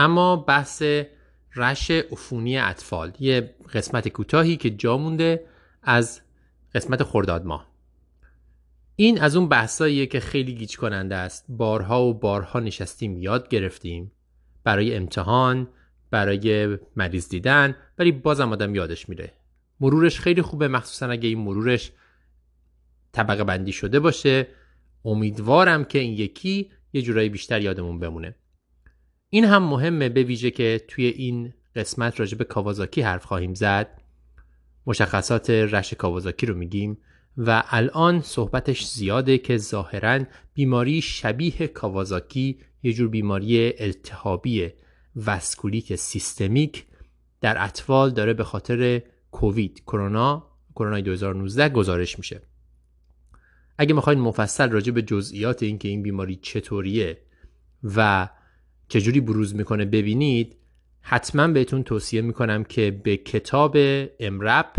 اما بحث رش عفونی اطفال. یه قسمت کوتاهی که جا مونده از قسمت خرداد ماه. این از اون بحثاییه که خیلی گیج کننده است. بارها و بارها نشستیم یاد گرفتیم. برای امتحان برای مریض دیدن ولی بازم آدم یادش میره. مرورش خیلی خوبه. مخصوصا اگه این مرورش طبقه بندی شده باشه. امیدوارم که این یکی یه جورایی بیشتر یادمون بمونه. این هم مهمه به ویژه که توی این قسمت راجع به کاوازاکی حرف خواهیم زد. مشخصات رش کاوازاکی رو میگیم و الان صحبتش زیاده که ظاهرا بیماری شبیه کاوازاکی یه جور بیماری التهابی وسکولیک سیستمیک در اطفال داره به خاطر کووید کرونا کرونا 2019 گزارش میشه. اگه می‌خواین مفصل راجع به جزئیات اینکه این بیماری چطوریه و چجوری بروز می‌کنه ببینید حتما بهتون توصیه می‌کنم که به کتاب امرپ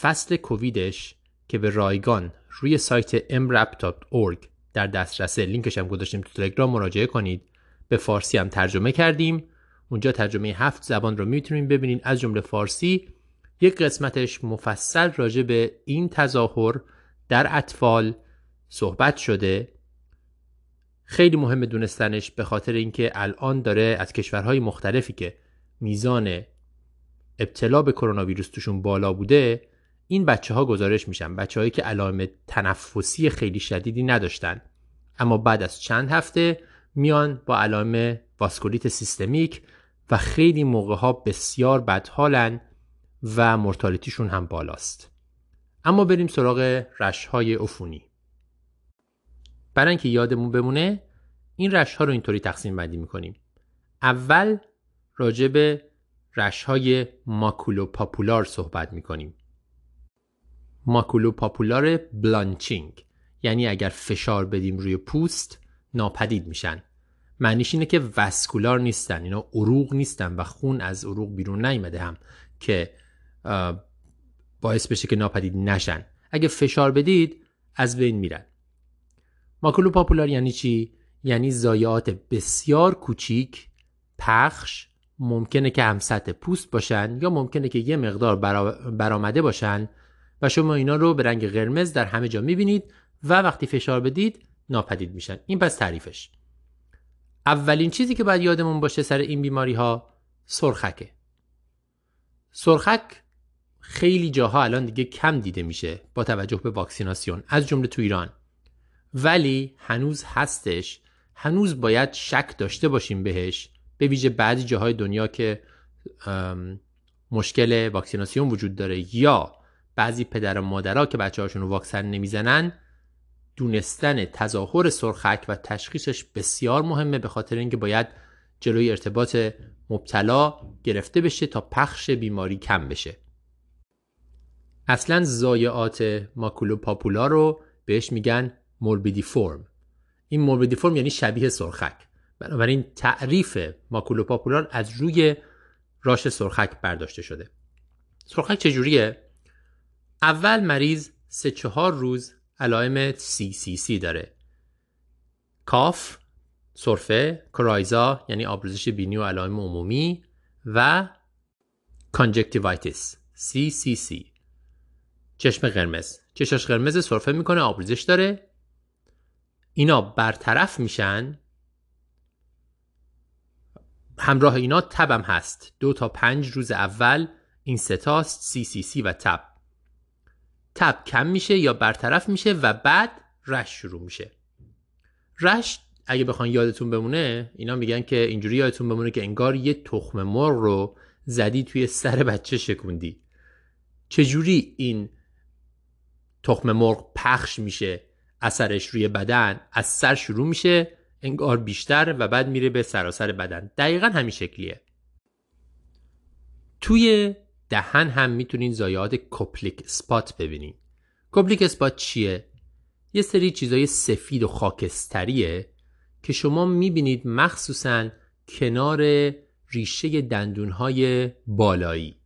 فصل کوویدش که به رایگان روی سایت mrap.org در دسترسه لینکش هم گذاشتیم تو تلگرام مراجعه کنید. به فارسی هم ترجمه کردیم. اونجا ترجمه هفت زبان رو می‌تونید ببینید. از جمله فارسی یک قسمتش مفصل راجع به این تظاهر در اطفال صحبت شده. خیلی مهم دونستنش به خاطر اینکه الان داره از کشورهای مختلفی که میزان ابتلا به کرونا ویروس توشون بالا بوده این بچه ها گزارش میشن. بچه هایی که علائم تنفسی خیلی شدیدی نداشتن. اما بعد از چند هفته میان با علائم واسکولیت سیستمیک و خیلی موقع ها بسیار بدحالن و مرتالتیشون هم بالاست. اما بریم سراغ رش های عفونی. برای اینکه یادمون بمونه این رش ها رو اینطوری تقسیم بندی می‌کنیم. اول راجع به رش های ماکولو پاپولار صحبت می‌کنیم. ماکولو پاپولار بلانچینگ یعنی اگر فشار بدیم روی پوست ناپدید میشن. معنیش اینه که وسکولار نیستن اینا عروق نیستن و خون از عروق بیرون نیمده هم که باعث بشه که ناپدید نشن. اگه فشار بدید از بین میرن. ماکولو پاپولار یعنی چی؟ یعنی زایات بسیار کوچیک پخش ممکنه که هم سطح پوست باشن یا ممکنه که یه مقدار برآمده باشن و شما اینا رو به رنگ قرمز در همه جا می‌بینید و وقتی فشار بدید ناپدید میشن. این پس تعریفش. اولین چیزی که باید یادمون باشه سر این بیماری ها سرخکه. سرخک خیلی جاها الان دیگه کم دیده میشه با توجه به واکسیناسیون از جمله تو ایران. ولی هنوز هستش. هنوز باید شک داشته باشیم بهش به ویژه بعضی جاهای دنیا که مشکل واکسیناسیون وجود داره یا بعضی پدر و مادرها که بچه هاشون رو واکسن نمی‌زنن دونستن تظاهر سرخک و تشخیصش بسیار مهمه به خاطر اینکه باید جلوی ارتباط مبتلا گرفته بشه تا پخش بیماری کم بشه. اصلا زایعات ماکولو پاپولا رو بهش میگن موربیدی فرم این موربیدی فرم یعنی شبیه سرخک. بنابراین تعریف ماکولو پاپولار از روی rash سرخک برداشته شده. سرخک چجوریه؟ اول مریض سه چهار روز علائم سی سی سی داره. کاف سرفه coryza یعنی آبریزش بینی و علائم عمومی و conjunctivitis C C C چشم قرمز. چشاش قرمز سرفه می‌کنه آبریزش داره. اینا برطرف میشن؟ همراه اینا تبم هست. دو تا پنج روز اول این ستاست سی سی سی و تب. تب کم میشه یا برطرف میشه و بعد رش شروع میشه. رش اگه بخوان یادتون بمونه اینا میگن که اینجوری یادتون بمونه که انگار یه تخم مرغ رو زدی توی سر بچه شکوندی. چجوری این تخم مرغ پخش میشه؟ اثرش روی بدن از سر شروع میشه انگار بیشتر و بعد میره به سراسر بدن. دقیقا همین شکلیه. توی دهن هم می‌تونین ضایعات Koplik spot ببینین. Koplik spot چیه؟ یه سری چیزای سفید و خاکستریه که شما می‌بینید مخصوصا کنار ریشه دندونهای بالایی.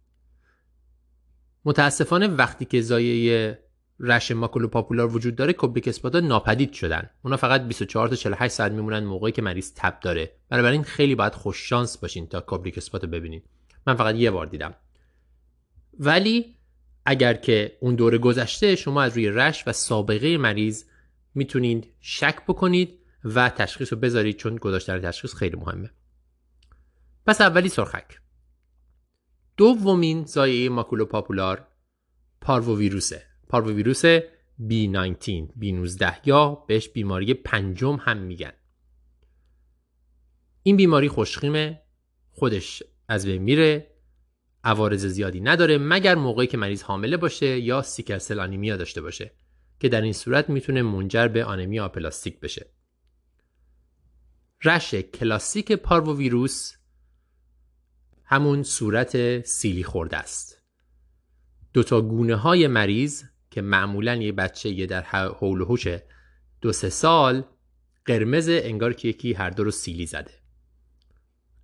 متاسفانه وقتی که ضایعه rash maculopapular وجود داره Koplik spot ا ناپدید شدن. اونا فقط 24 تا 48 ساعت میمونن موقعی که مریض تب داره. بنابراین خیلی باید خوش شانس باشین تا Koplik spot ا ببینید من فقط یه بار دیدم. ولی اگر که اون دوره گذشته شما از روی رش و سابقه مریض می‌تونید شک بکنید و تشخیص رو بذارید چون گذاشتن تشخیص خیلی مهمه. پس اولی سرخک. دومین زایه ماکولو پاپولار پارو ویروسه پارو ویروس B19 B19 یا بهش بیماری پنجم هم میگن. این بیماری خوشخیمه خودش از بین میره عوارض زیادی نداره مگر موقعی که مریض حامله باشه یا سیکلسل آنیمیا داشته باشه که در این صورت می‌تونه منجر به آنمیا آپلاستیک بشه. رش کلاسیک پارو ویروس همون صورت سیلی خورده است. دو تا گونه های مریض که معمولا یه بچه یه در حول و حوش دو سه سال قرمز انگار که یکی هر دو رو سیلی زده.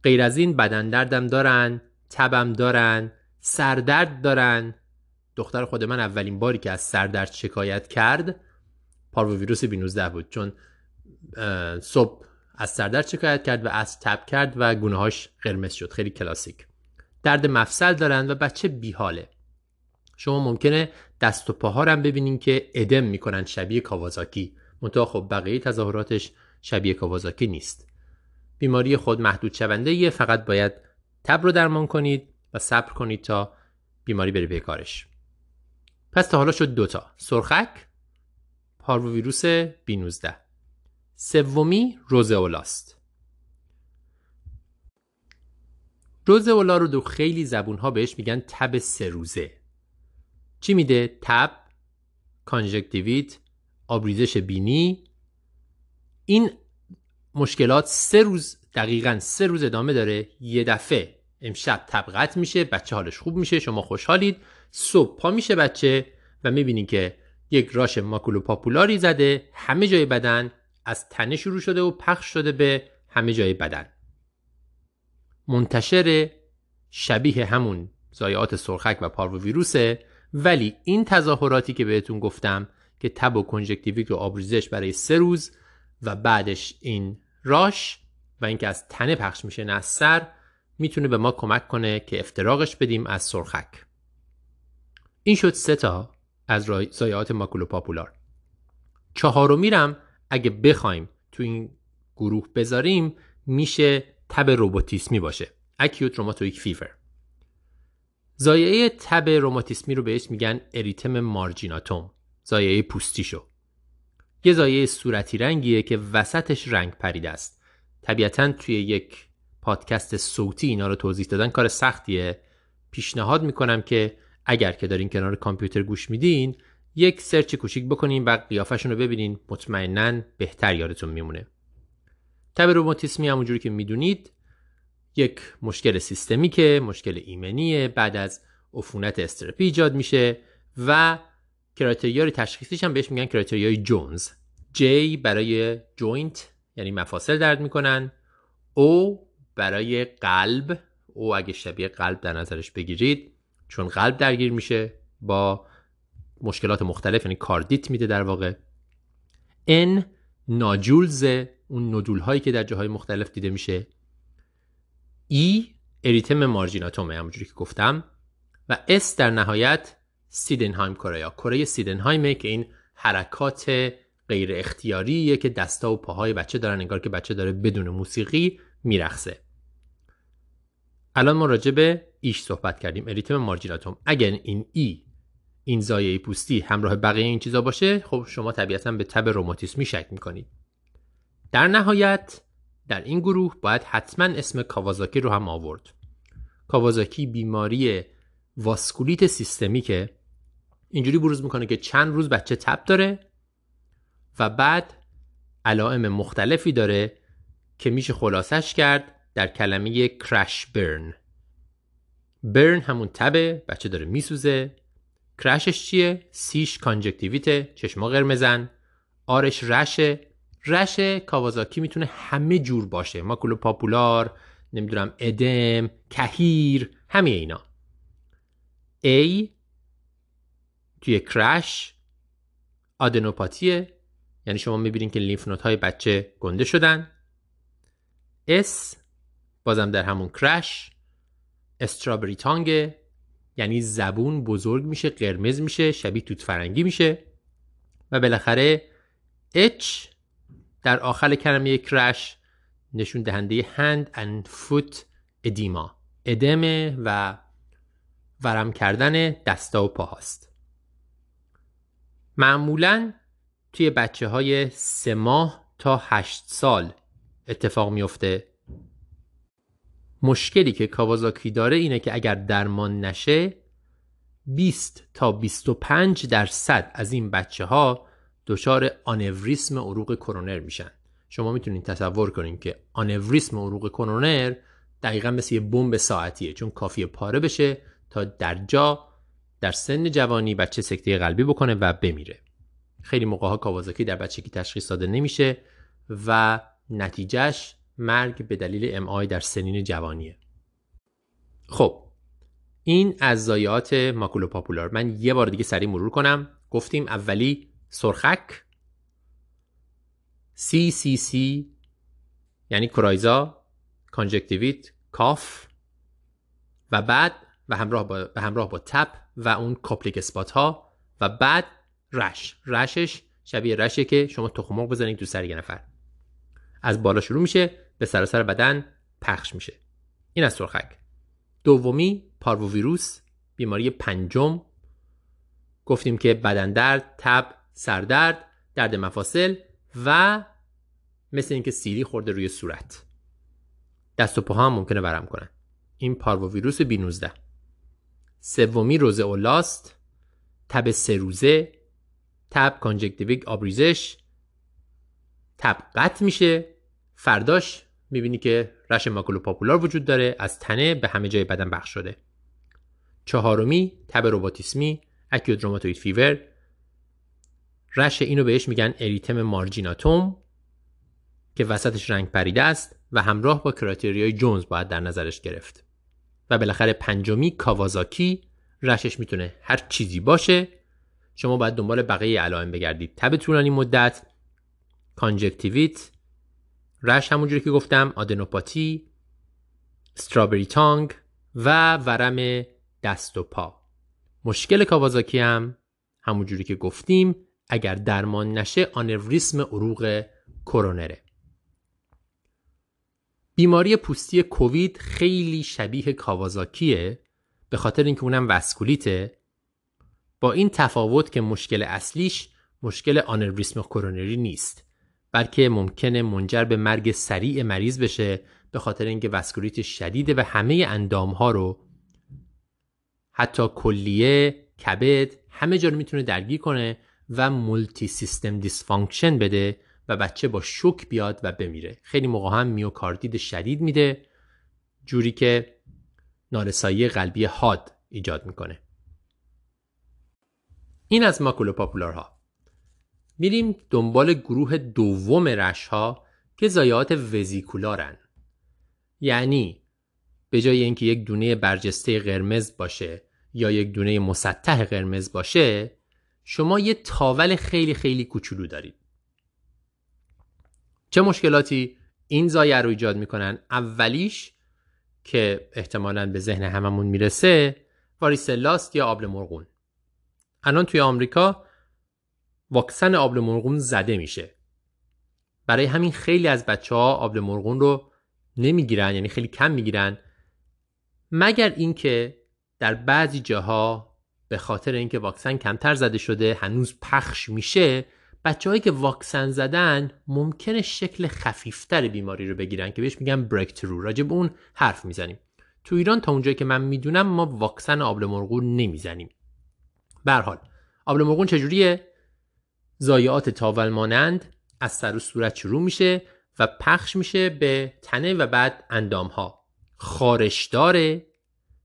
غیر از این بدن دردم دارن تبم دارن سردرد دارن. دختر خود من اولین باری که از سردرد شکایت کرد پارو ویروس بی 19 بود چون صبح از سردرد شکایت کرد و از تب کرد و گونه‌هاش قرمز شد. خیلی کلاسیک. درد مفصل دارن و بچه بیحاله. شما ممکنه دست و پاها هم ببینین که ادم می‌کنن شبیه کاوازاکی. منتها خب بقیه تظاهراتش شبیه کاوازاکی نیست. بیماری خود محدود شونده یه فقط باید تب رو درمان کنید و صبر کنید تا بیماری بره به کارش. پس تا حالا شد دوتا سرخک پارو ویروس بی 19 سومی روزئولاست. روزئولا رو دو خیلی زبون ها بهش میگن تب سه روزه. چی میده؟ تب کانژکتیویت آبریزش بینی. این مشکلات سه روز دقیقا سه روز ادامه داره. یه دفعه امشب طبقت میشه بچه حالش خوب میشه شما خوشحالید. صبح پا میشه بچه و می‌بینید که یک راش ماکولو پاپولاری زده. همه جای بدن از تنه شروع شده و پخش شده به همه جای بدن. منتشر شبیه همون زایعات سرخک و پارو ویروسه. ولی این تظاهراتی که بهتون گفتم که تب و کنجکتیویت و آبریزش برای سه روز و بعدش این راش و اینکه از تنه پخش میشه نه از سر می‌تونه به ما کمک کنه که افتراقش بدیم از سرخک. این شد سه تا از زایعات ماکولو پاپولار. چهارو میرم اگه بخوایم تو این گروه بذاریم میشه تب روبوتیسمی باشه. اکیوت روماتویک فیفر زایعه تب روماتیسمی رو بهش میگن اریتم مارجیناتوم. زایعه پوستیشو. یه زایعه صورتی رنگیه که وسطش رنگ پریده است. طبیعتا توی یک پادکست صوتی اینا رو توضیح دادن کار سختیه. پیشنهاد می‌کنم که اگر که دارین کنار کامپیوتر گوش میدین یک سرچ کوچیک بکنین و قیافشون رو ببینین. مطمئنا بهتر یادتون میمونه. تب روماتیسمی همونجوری که می‌دونید یک مشکل سیستمیکه مشکل ایمنیه بعد از عفونت strep ی ایجاد میشه و criteria ی تشخیصیش هم بهش میگن criteria ی Jones. J برای joint یعنی مفاصل درد می‌کنن. O برای قلب. O اگه شبیه قلب در نظرش بگیرید چون قلب درگیر میشه با مشکلات مختلف یعنی کاردیت میده در واقع. N ناجولز اون ندول هایی که در جاهای مختلف دیده میشه. E اریتم مارجیناتومه همونجوری که گفتم و S در نهایت سیدنهایم کره کره سیدنهایمه که این حرکات غیر اختیاریه که دستا و پاهای بچه دارن انگار که بچه داره بدون موسیقی میرخصه. الان ما راجع به ایش صحبت کردیم اریتم مارجیناتوم. اگر این ای این زایه پوستی همراه بقیه این چیزا باشه خب شما طبیعتا به تب روماتیسمی شک می‌کنید. در نهایت در این گروه باید حتما اسم کاوازاکی رو هم آورد. کاوازاکی بیماری واسکولیت سیستمی که اینجوری بروز می‌کنه که چند روز بچه تب داره و بعد علائم مختلفی داره که میشه خلاصش کرد در کلمه کرش برن برن همون تبه بچه داره میسوزه. کرشش چیه؟ سیش کانجکتیویته چشما قرمزن آرش رشه رش کاوازاکی می‌تونه همه جور باشه. ماکولو پاپولار نمی‌دونم ادم کهیر همه اینا. A توی کرش آدنوپاتیه. یعنی شما می‌بینید که لیمف های بچه گنده شدن. اس بازم در همون کرش استرابری تانگ یعنی زبون بزرگ میشه قرمز میشه شبیه توت فرنگی میشه. و بالاخره H در آخر کلمه کرش نشون دهنده هند and فوت ادیما ادمه و ورم کردن دستا و پاهاست معمولا توی بچه های سه ماه تا هشت سال اتفاق میفته مشکلی که کاوازاکی داره اینه که اگر درمان نشه 20 تا 25 درصد از این بچه ها دچار آنوریسم عروق کرونر میشن. شما می‌تونید تصور کنید که آنوریسم عروق کرونر دقیقا مثل یه بمب ساعتیه چون کافی پاره بشه تا در جا در سن جوانی بچه سکته قلبی بکنه و بمیره. خیلی موقع ها کاوازاکی در بچگی تشخیص داده نمیشه و نتیجهش مرگ به دلیل MI در سنین جوانیه. خب این از ضایعات maculopapular. من یه بار دیگه سریع مرور کنم. گفتیم اولی سرخک. C C C یعنی coryza conjunctivitis cough و بعد و همراه با, به همراه با تپ و اون کاپلیک اسپات ها و بعد رش. رشش شبیه رشه که شما تخم بزنید تو سر یه نفر. از بالا شروع میشه به سراسر بدن پخش میشه. این از سرخک. دومی ویروس بیماری پنجم. گفتیم که بدن درد تب سردرد درد مفاصل و مثل اینکه سیلی خورده روی صورت. دست و پاها هم ممکنه ورم کنن. این ویروس B 19 سومی roseola ست. تب سه روزه. تب conjunctivitis آبریزش. تب قطع میشه. فرداش می‌بینی که rash maculopapular وجود داره. از تنه به همه جای بدن پخش شده. چهارمی تب روماتیسمی acute rheumatic fever. rash اینو بهش میگن erythema marginatum که وسطش رنگ پریده است و همراه با کراتریای جونز باید در نظرش گرفت. و بالاخره پنجمی کاوازاکی رشش می‌تونه هر چیزی باشه. شما باید دنبال بقیه علائم بگردید. تب طولانی مدت کانجکتیویت رش همونجوری که گفتم آدنوپاتی استرابری تانگ و ورم دست و پا. مشکل کاوازاکی هم همونجوری که گفتیم اگر درمان نشه آنوریسم عروق کرونره. بیماری پوستی کووید خیلی شبیه کاوازاکیه به خاطر اینکه اونم وسکولیته. با این تفاوت که مشکل اصلیش مشکل آنوریسم کرونری نیست بلکه ممکنه منجر به مرگ سریع مریض بشه به خاطر اینکه وسکولیت شدیده و همه اندام ها رو حتی کلیه کبد همه جا رو می‌تونه درگیر کنه و multi-system dysfunction بده و بچه با شوک بیاد و بمیره. خیلی موقع هم میوکاردیت شدید میده جوری که نارسایی قلبی حاد ایجاد می‌کنه. این از maculopapular ها. میریم دنبال گروه دوم rash ها که ضایعات vesicular ن. یعنی به جای اینکه یک دونه برجسته قرمز باشه یا یک دونه مسطح قرمز باشه شما یه تاول خیلی خیلی کوچولو دارید. چه مشکلاتی این زایه رو ایجاد می‌کنن؟ اولیش که احتمالا به ذهن هممون می‌رسه واریسلاست یا آبل مرغون. الان توی آمریکا واکسن آبل مرغون زده میشه. برای همین خیلی از بچه ها آبل مرغون رو نمی‌گیرن یعنی خیلی کم می‌گیرن. مگر اینکه در بعضی جاها به خاطر اینکه واکسن کمتر زده شده هنوز پخش میشه بچههایی که واکسن زدن ممکنه شکل خفیفتر بیماری رو بگیرن که بهش میگن بریک ترو راجع به اون حرف می‌زنیم. تو ایران تا اونجایی که من می‌دونم ما واکسن آبل مرغون نمی‌زنیم. به حال آبل مرغون چجوریه؟ زایعات تاول مانند از سر و صورت شروع میشه و پخش میشه به تنه و بعد اندام ها خارشداره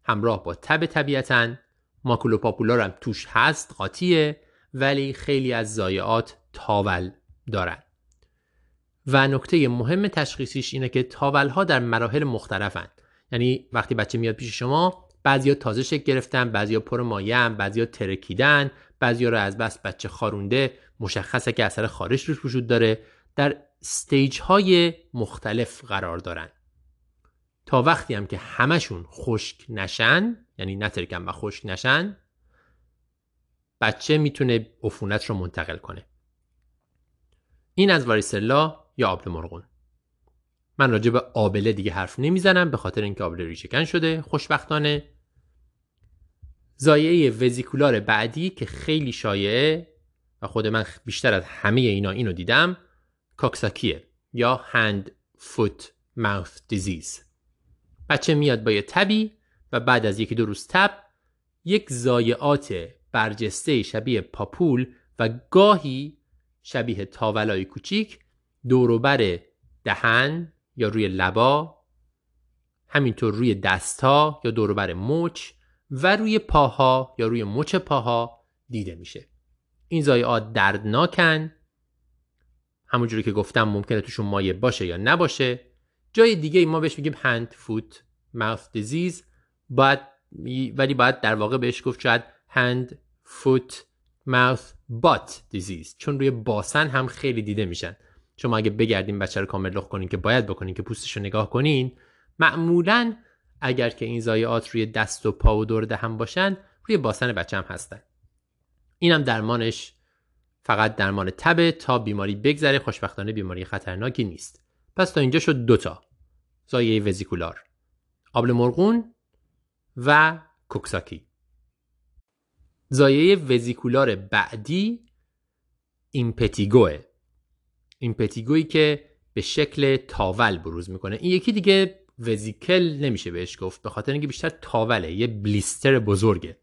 همراه با تب طبیعتا ماکولوپاپولار هم توش هست قاطیه ولی خیلی از زایعات تاول دارن. و نکته مهم تشخیصیش اینه که تاول ها در مراحل مختلفن. یعنی وقتی بچه میاد پیش شما بعضیا تازه شکل گرفتن بعضیا پر مایه بعضیا ترکیدن بعضیا رو از بس بچه خارونده مشخصه که اثر خارش روش وجود داره. در استیج های مختلف قرار دارن. تا وقتی هم که همشون خشک نشن یعنی نترکن و خشک نشن بچه می‌تونه عفونت رو منتقل کنه. این از واریسلا یا آبله مرغون. من راجع به آبله دیگه حرف نمی‌زنم به خاطر اینکه آبله ریشهکن شده خوشبختانه. زایعه وزیکولار بعدی که خیلی شایعه و خود من بیشتر از همه اینا اینو دیدم کاکساکیه یا هند فوت ماوث دیزیز. بچه میاد با یه تبی و بعد از یکی دو روز تب یک زایعات برجسته شبیه پاپول و گاهی شبیه تاولای کوچیک دوروبر دهن یا روی لبا همینطور روی دستها یا دوروبر مچ و روی پاها یا روی مچ پاها دیده میشه. این زایعات دردناکن. همونجوری که گفتم ممکنه توشون مایه باشه یا نباشه. جای دیگه ای ما بهش میگیم هند فوت ماوث دیزیز باید ولی باید در واقع بهش گفت شاید هند فوت ماوث بات دیزیز چون روی باسن هم خیلی دیده میشن. شما اگه بگردین بچه رو کامل لخ کنین که باید بکنین که پوستش رو نگاه کنین معمولا اگر که این ضایعات روی دست و پا و دور دهن باشن روی باسن بچه هم هستن. اینم درمانش فقط درمان تبه تا بیماری بگذره. خوشبختانه بیماری خطرناکی نیست. پس تا اینجا شد دوتا زایه وزیکولار. آبل مرغون و کوکساکی. زایه وزیکولار بعدی ایمپتیگوه. ایمپتیگویی که به شکل تاول بروز می‌کنه. این یکی دیگه وزیکل نمیشه بهش گفت به خاطر اینکه بیشتر تاوله یه بلیستر بزرگه.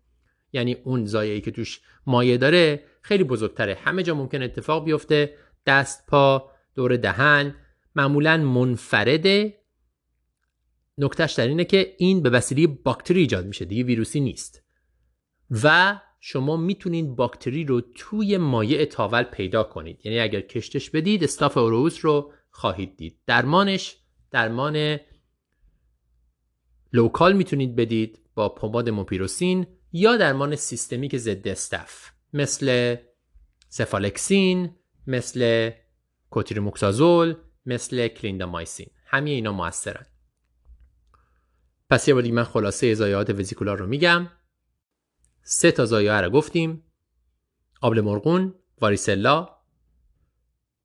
یعنی اون زایعی که توش مایه داره خیلی بزرگتره. همه جا ممکن اتفاق بیفته. دست پا دور دهن. معمولا منفرده. نکتهش در اینه که این به وسیله باکتری ایجاد میشه دیگه ویروسی نیست. و شما می‌تونید باکتری رو توی مایع تاول پیدا کنید. یعنی اگر کشتش بدید Staph aureus رو خواهید دید. درمانش درمان local می‌تونید بدید با پماد موپیروسین یا درمان سیستمیک ضد staph مثل سفالکسین مثل کوتریموکسازول مثل کلیندامایسین همه اینا موثرن. پس یه بار من خلاصه ضایعات وزیکولار رو میگم. سه تا زایعه رو گفتیم. آبل مرغون واریسلا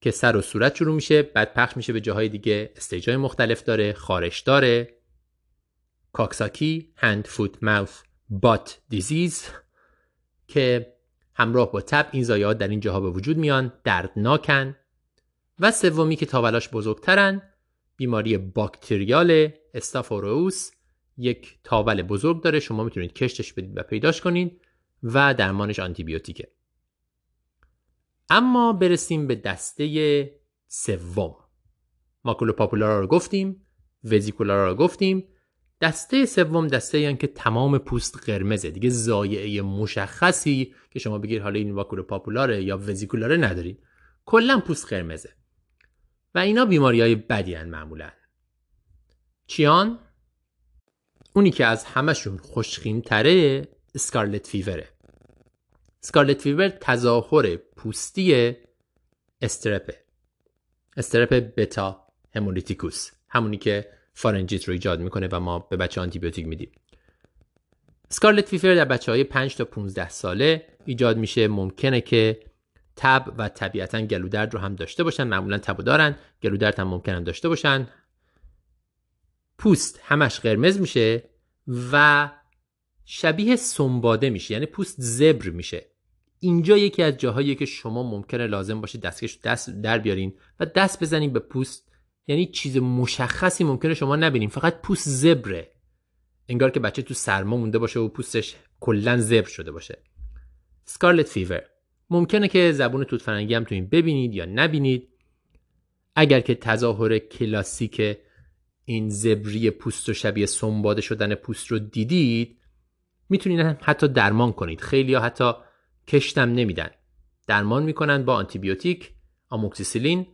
که سر و صورت شروع میشه بعد پخش میشه به جاهای دیگه. استیجای مختلف داره خارش داره. کاکساکی هند فوت ماوث بات دیزیز که همراه با تب این زایات در این جاها به وجود میان دردناکن. و سومی که تاولاش بزرگترن بیماری باکتریال استافوروس. یک تاول بزرگ داره شما می‌تونید کشتش بدید و پیداش کنید و درمانش آنتیبیوتیکه. اما برسیم به دسته سوم. ماکولوپاپولارا رو گفتیم وزیکولارا رو گفتیم. دسته سوم دسته یعنی که تمام پوست قرمزه. دیگه زایعه مشخصی که شما بگیر حالا این واکولو پاپولاره یا وزیکولاره ندارید کلا پوست قرمزه. و اینا بیماری های بدی هن معمولا. چیان؟ اونی که از همشون خوشخیم تره scarlet fever ه. scarlet fever تظاهر پوستی strep ه. strep beta hemolyticus. همونی که فارنجیت رو ایجاد می‌کنه و ما به بچه آنتی‌بیوتیک میدیم. scarlet fever در بچه های 5 تا 15 ساله ایجاد میشه. ممکنه که تب و طبیعتا گلودرد رو هم داشته باشن. معمولا تب دارن گلودرد هم ممکنن داشته باشن. پوست همش قرمز میشه و شبیه سنباده میشه یعنی پوست زبر میشه. اینجا یکی از جاهایی که شما ممکنه لازم باشه دستکش دست در بیارین و دست بزنین به پوست. یعنی چیز مشخصی ممکنه شما نبینیم فقط پوست زبره. انگار که بچه تو سرما مونده باشه و پوستش کلا زبر شده باشه. scarlet fever ممکنه که زبون توت فرنگی هم تو این ببینید یا نبینید. اگر که تظاهر کلاسیک این زبری پوست و شبیه سنباده شدن پوست رو دیدید می‌تونید حتی درمان کنید. خیلی حتی کشتم نمیدن. درمان می‌کنن با آنتی‌بیوتیک آموکسیسیلین.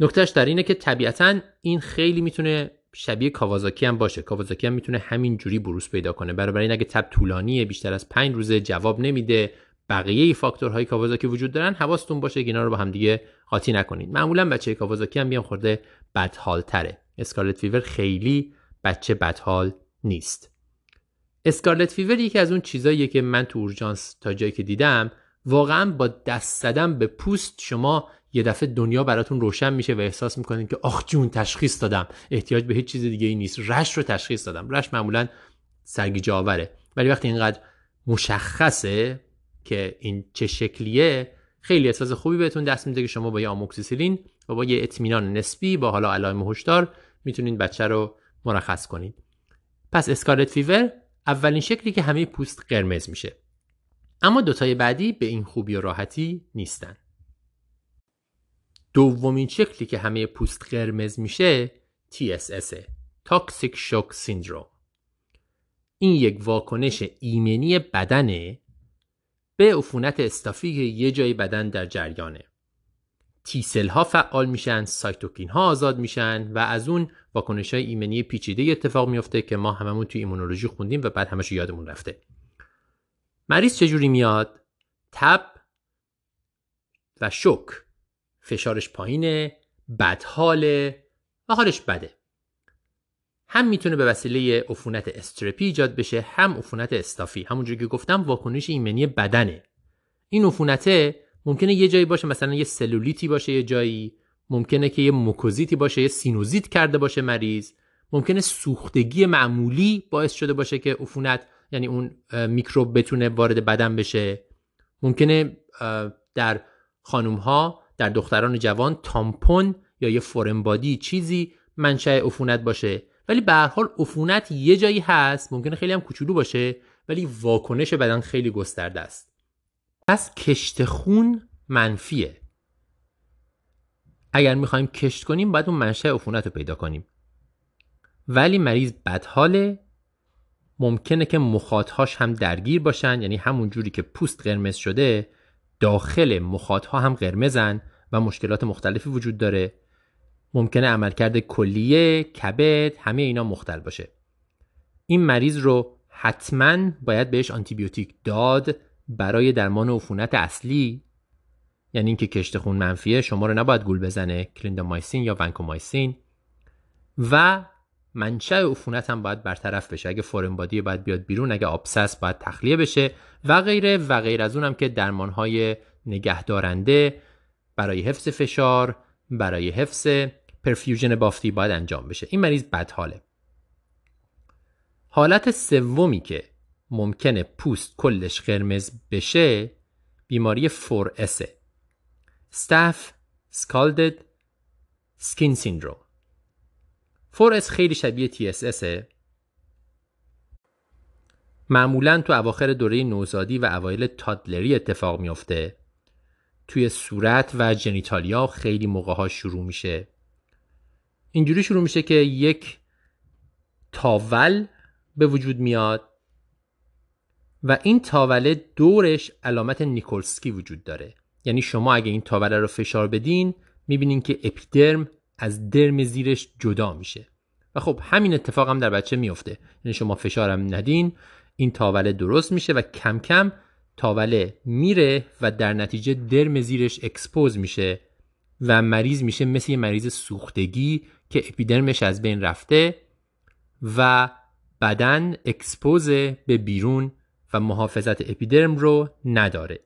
نکتهش در اینه که طبیعتا این خیلی می‌تونه شبیه کاوازاکی هم باشه. کاوازاکی هم می‌تونه همین جوری بروز پیدا کنه. برای اگه تب طولانیه بیشتر از پنج روزه جواب نمیده. بقیه فاکتورهای کاوازاکی وجود دارن حواستون باشه که اینا رو با هم دیگه قاطی نکنید. معمولا بچه کاوازاکی هم یه خورده بدحال تره scarlet fever خیلی بچه بدحال نیست. scarlet fever یکی از اون چیزاییه که من تو اورژانس تا جایی که دیدم واقعا با دست زدن به پوست شما یه دفعه دنیا براتون روشن میشه و احساس می‌کنید که آخ جون تشخیص دادم. احتیاج به هیچ چیز دیگه ای نیست. rash رو تشخیص دادم. rash معمولا سرگیجه آوره ولی وقتی اینقدر مشخصه که این چه شکلیه خیلی احساس خوبی بهتون دست میده که شما با یه آموکسیسیلین و با یه اطمینان نسبی با حالا علائم هشدار می‌تونید بچه رو مرخص کنید. پس اسکارلت فیور اولین شکلی که همه پوست قرمز میشه. اما دوتای بعدی به این خوبی و راحتی نیستن. دومین شکلی که همه پوست قرمز میشه TSS Toxic Shock Syndrome. این یک واکنش ایمنی بدنه به عفونت استافی که یه جای بدن در جریانه. تیسل ها فعال میشن سایتوکین ها آزاد میشن و از اون واکنش های ایمنی پیچیده اتفاق میفته که ما هممون توی ایمونولوژی خوندیم و بعد همش یادمون رفته. مریض چجوری میاد؟ تب و شوک فشارش پایینه بدحاله و حالش بده. هم می‌تونه به وسیله عفونت strep ی ایجاد بشه هم عفونت staph ی. همونجوری که گفتم واکنش ایمنی بدنه. این عفونته ممکنه یه جایی باشه مثلا یه سلولیتی باشه یه جایی. ممکنه که یه موکوزیتی باشه یه سینوزیت کرده باشه مریض. ممکنه سوختگی معمولی باعث شده باشه که عفونت یعنی اون میکروب بتونه وارد بدن بشه. ممکنه در خانوم ها در دختران جوان تامپون یا یه فورن بادی چیزی منشأ عفونت باشه. ولی به هر حال عفونت یه جایی هست ممکنه خیلی هم کوچولو باشه ولی واکنش بدن خیلی گسترده است. پس کشت خون منفیه. اگر می‌خوایم کشت کنیم باید اون منشأ عفونت رو پیدا کنیم. ولی مریض بدحاله. ممکنه که مخاطهاش هم درگیر باشن یعنی همون جوری که پوست قرمز شده داخل مخاطها هم قرمزن و مشکلات مختلفی وجود داره. ممکنه عملکرد کلیه کبد همه اینا مختل باشه. این مریض رو حتما باید بهش آنتیبیوتیک داد برای درمان عفونت اصلی. یعنی اینکه کشت خون منفیه شما رو نباید گول بزنه کلیندامایسین یا ونکومایسین. و منشأ عفونت هم باید برطرف بشه. اگه فورن بادی باید بیاد بیرون اگه آبسس باید تخلیه بشه و غیره و غیر از اونم که درمان های نگهدارنده برای حفظ فشار برای حفظ پرفیوژن بافتی باید انجام بشه. این مریض بدحاله. حالت سومی که ممکنه پوست کلش قرمز بشه بیماری 4S Staph Scalded Skin Syndrome. 4S خیلی شبیه TSS معمولا تو اواخر دوره نوزادی و اوایل تادلری اتفاق میافته. توی صورت و جنیتالیا خیلی موقع ها شروع میشه. اینجوری شروع میشه که یک تاول به وجود میاد و این تاوله دورش علامت نیکولسکی وجود داره. یعنی شما اگه این تاوله رو فشار بدین می‌بینین که اپیدرم از درم زیرش جدا میشه. و خب همین اتفاق هم در بچه میفته یعنی شما فشارم ندین این تاوله درست میشه و کم کم تاوله میره و در نتیجه درم زیرش اکسپوز میشه و مریض میشه مثل یه مریض سوختگی که اپیدرمش از بین رفته و بدن expose به بیرون و محافظت اپیدرم رو نداره.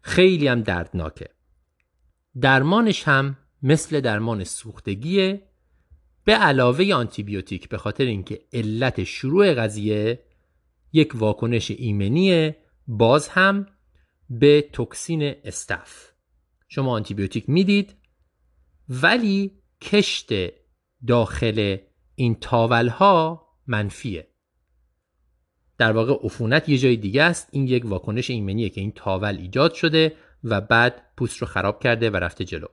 خیلی هم دردناکه. درمانش هم مثل درمان سوختگیه. به علاوه آنتیبیوتیک به خاطر اینکه علت شروع قضیه یک واکنش ایمنیه باز هم به توکسین staph شما آنتیبیوتیک می‌دید ولی کشت داخل این تاول ها منفیه. در واقع عفونت یه جای دیگه است. این یک واکنش ایمنیه که این تاول ایجاد شده و بعد پوست رو خراب کرده و رفته جلو.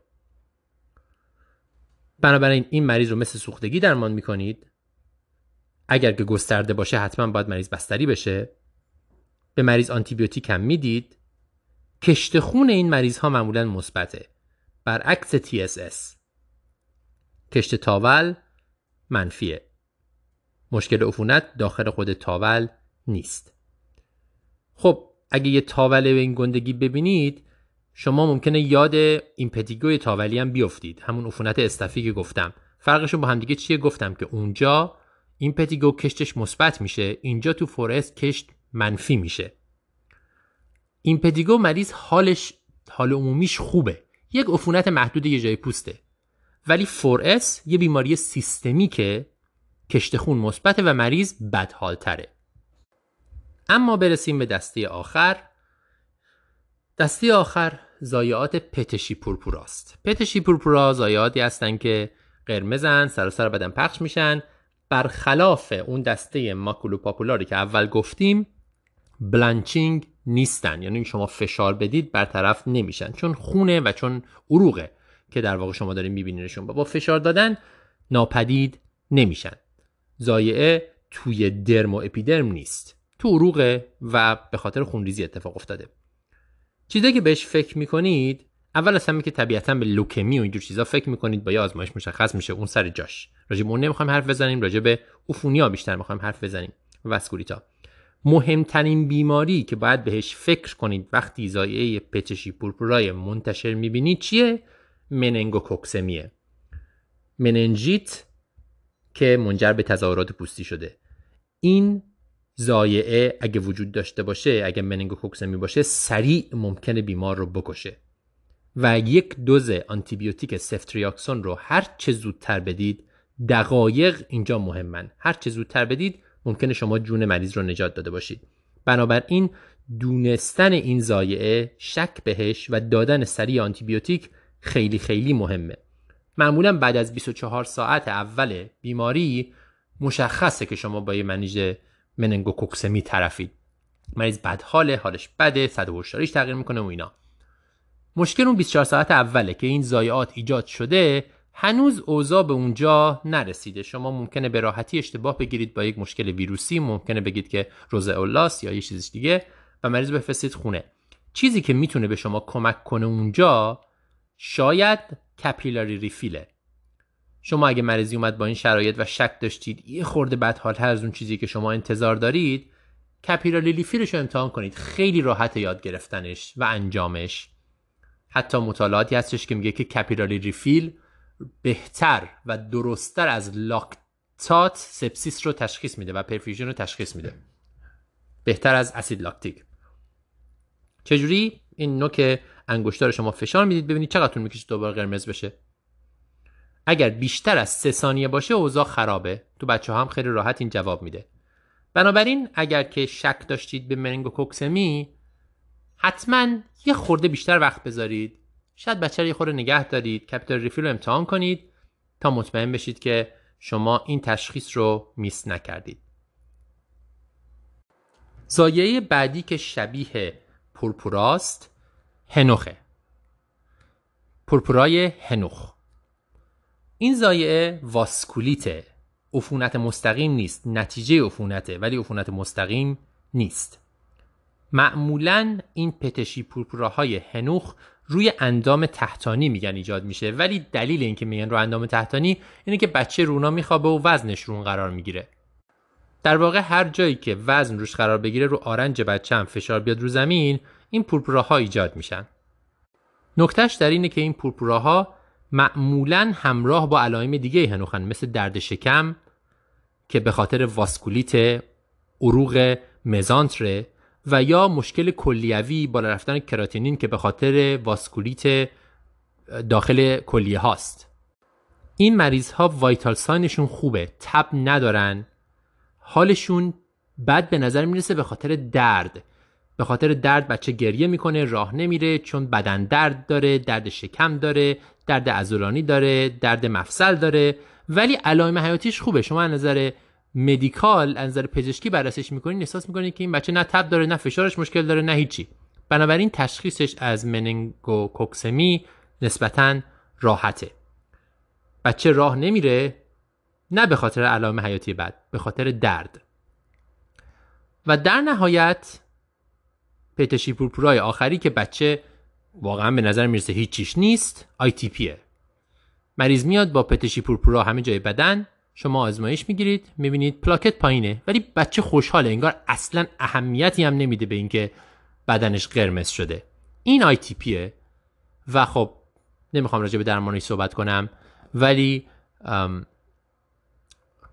بنابراین این مریض رو مثل سوختگی درمان می‌کنید. اگر که گسترده باشه حتما باید مریض بستری بشه. به مریض آنتیبیوتیک هم می‌دید کشت خون این مریض ها معمولا مثبته. برعکس TSS کشت تاول منفیه. مشکل عفونت داخل خود تاول نیست. خب اگه یه تاول به این گندگی ببینید شما ممکنه یاد این پتیگوی تاولی هم بیفتید. همون عفونت استفی که گفتم. فرقشون با همدیگه چیه؟ گفتم که اونجا این پتیگو کشتش مثبت میشه. اینجا تو فورست کشت منفی میشه. این پتیگو مریض حالش حال عمومیش خوبه. یک عفونت محدود یه جای پوسته. ولی فورس یه بیماری سیستمیکه کشت خون مثبت و مریض بدحالتره. اما برسیم به دسته آخر. دسته آخر زایعات پتشی پورپوراست. پتشی پورپورا زایعاتی هستن که قرمزن سر سر بدن پخش میشن. برخلاف اون دسته ماکولو پاپولاری که اول گفتیم بلانچینگ نیستن. یعنی شما فشار بدید برطرف نمیشن. چون خونه و چون عروقه که در واقع شما دارین میبینینشون. با فشار دادن ناپدید نمیشن. زایعه توی درم و اپیدرم نیست. تو عروقه و به خاطر خونریزی اتفاق افتاده. چیزی که بهش فکر می‌کنید اول از همه که طبیعتا به لوکمی و اینجور چیزا فکر می‌کنید با یه آزمایش مشخص میشه. اون سر جاش. راجع به اون نمی‌خوایم حرف بزنیم راجع به عفونیا بیشتر می‌خوایم حرف بزنیم. واسکولیتا مهمترین بیماری که باید بهش فکر کنید وقتی زایعه پچشی پورپورای منتشر می‌بینید چیه؟ مننگوکوکسمیه. مننجیت که منجر به تظاهرات پوستی شده. این زایعه اگه وجود داشته باشه اگه مننگوکوکسمی باشه سریع ممکنه بیمار رو بکشه. و یک دوز آنتیبیوتیک سفتریاکسون رو هر چه زودتر بدید دقایق اینجا مهمن. هر چه زودتر بدید ممکنه شما جون مریض رو نجات داده باشید. بنابراین دونستن این زایعه شک بهش و دادن سریع آنتیبیوتیک خیلی خیلی مهمه. معمولا بعد از 24 ساعت اول بیماری مشخصه که شما با یه منیژ مننگوکوکسمی طرفید. مریض بد حاله حالش بده صد هوشیاریش تغییر می‌کنه و اینا. مشکل اون 24 ساعت اوله که این ضایعات ایجاد شده هنوز اوضاع به اونجا نرسیده. شما ممکنه به راحتی اشتباه بگیرید با یک مشکل ویروسی ممکنه بگید که روزئولاس یا یه چیزش دیگه و مریض بفرستید خونه. چیزی که می‌تونه به شما کمک کنه اونجا شاید کپیلاری ریفیله. شما اگه مریضی اومد با این شرایط و شک داشتید یه خورده بد حال از اون چیزی که شما انتظار دارید کپیلاری ریفیلش رو امتحان کنید. خیلی راحت یاد گرفتنش و انجامش. حتی مطالعاتی هستش که میگه که capillary refill بهتر و درستتر از لاکتات sepsis رو تشخیص میده و perfusion رو تشخیص میده. بهتر از اسید لاکتیک. چجوری؟ این نوک انگشتار شما فشار می‌دید. ببینید چقدر طول می‌کشه دوباره قرمز بشه. اگر بیشتر از سه ثانیه باشه اوضاع خرابه. تو بچه هم خیلی راحت این جواب میده. بنابراین اگر که شک داشتید به مننگوکوکسمی حتما یه خورده بیشتر وقت بذارید. شاید بچه رو یه خورده نگه دارید کپیتال ریفیل رو امتحان کنید تا مطمئن بشید که شما این تشخیص رو میس نکردید. زایعه بعدی که شبیه پورپوراست هنوخه. پورپورای هنوخ. این زایعه واسکولیته. عفونت مستقیم نیست نتیجه عفونته ولی عفونت مستقیم نیست. معمولا این پتشی پورپوراهای هنوخ روی اندام تحتانی میگن ایجاد میشه. ولی دلیل اینکه میگن رو اندام تحتانی اینه که بچه رونا میخوابه و وزنش رون قرار می‌گیره. در واقع هر جایی که وزن روش قرار بگیره رو آرنج بچه هم فشار بیاد رو زمین این پورپوراها ایجاد میشن. نکتهش در اینه که این پورپوراها معمولا همراه با علائم دیگه هنوخن مثل درد شکم که به خاطر واسکولیت عروق مزانتره. و یا مشکل کلیوی بالا رفتن کراتینین که به خاطر واسکولیت داخل کلیه هاست. این مریض ها وایتال ساینشون خوبه تب ندارن. حالشون بد به نظر می‌رسه به خاطر درد. به خاطر درد بچه گریه می‌کنه راه نمیره چون بدن درد داره درد شکم داره درد ازولانی داره درد مفصل داره. ولی علائم حیاتیش خوبه شما از نظر مدیکال از پزشکی بررسیش می‌کنین احساس می‌کنین که این بچه نه تب داره نه فشارش مشکل داره نه هیچی. بنابراین تشخیصش از مننگوکوکسمی نسبتا راحته. بچه راه نمیره نه به خاطر علائم حیاتی بد به خاطر درد. و در نهایت پتشی پورپورای آخری که بچه واقعا به نظر می‌رسه هیچیش نیست پیه. مریض میاد با پتشی پورپورا همه جای بدن شما آزمایش می‌گیرید می‌بینید پلاکت پایینه ولی بچه خوشحاله انگار اصلا اهمیتی هم نمیده به اینکه بدنش قرمز شده. این آی تی و خب نمی‌خوام راجع به درمانش صحبت کنم ولی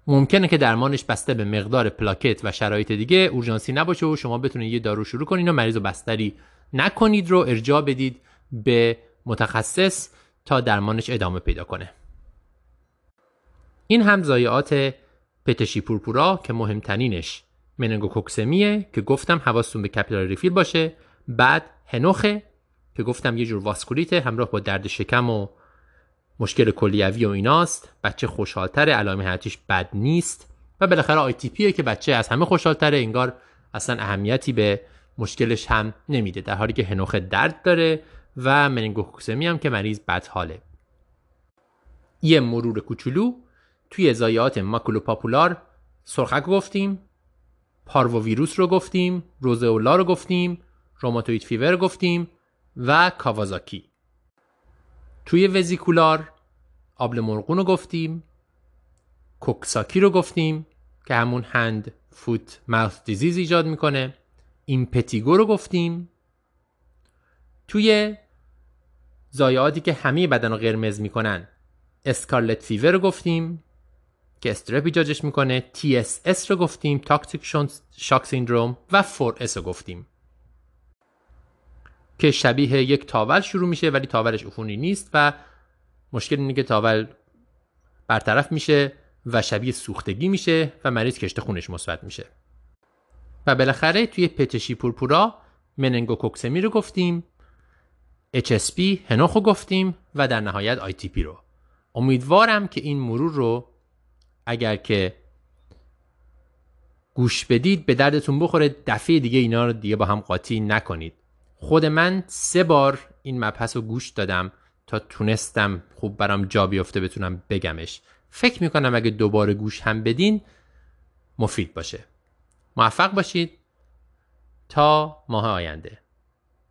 ممکنه که درمانش بسته به مقدار پلاکت و شرایط دیگه اورژانسی نباشه و شما بتونید یه دارو شروع کنید و مریض و بستری نکنید رو ارجاع بدید به متخصص تا درمانش ادامه پیدا کنه. این هم ضایعات پتشی پورپورا که مهمترینش مننگوکوکسمیه که گفتم حواستون به کپیلاری ریفیل باشه. بعد هنوخه که گفتم یه جور واسکولیته همراه با درد شکم و مشکل کلیوی و ایناست. بچه خوشحالتر علائم حیاتیش بد نیست و بالاخره آی تی که بچه از همه خوشحالتره انگار اصلا اهمیتی به مشکلش هم نمیده در حالی که هنوخه درد داره و مننگوکوکسمی هم که مریض بد حاله یه مرور کوچولو توی ضایعات ماکولو پاپولار سرخک گفتیم پارو ویروس رو گفتیم روزئولا رو گفتیم روماتوید فیور گفتیم و کاوازاکی. توی وزیکولار آبل مرغون رو گفتیم کوکساکی رو گفتیم که همون hand foot mouth disease ایجاد می‌کنه. impetigo رو گفتیم. توی ضایعاتی که همه بدن رو قرمز می‌کنن scarlet fever رو گفتیم. که strep ایجادش می‌کنه TSS رو گفتیم toxic shock syndrome و 4S رو گفتیم. که شبیه یک تاول شروع میشه ولی تاولش عفونی نیست و مشکل اینه که تاول برطرف میشه و شبیه سوختگی میشه و مریض کشت خونش مثبت میشه. و بالاخره توی پتشی پورپورا مننگوکوکسمی رو گفتیم HSP هنوخ رو گفتیم و در نهایت ITP رو. امیدوارم که این مرور رو اگر که گوش بدید به دردتون بخوره. دفعه دیگه اینا رو دیگه با هم قاطی نکنید. خود من سه بار این مبحث رو گوش دادم تا تونستم خوب برام جا بیفته بتونم بگمش. فکر می‌کنم اگه دوباره گوش هم بدین مفید باشه. موفق باشید. تا ماه آینده.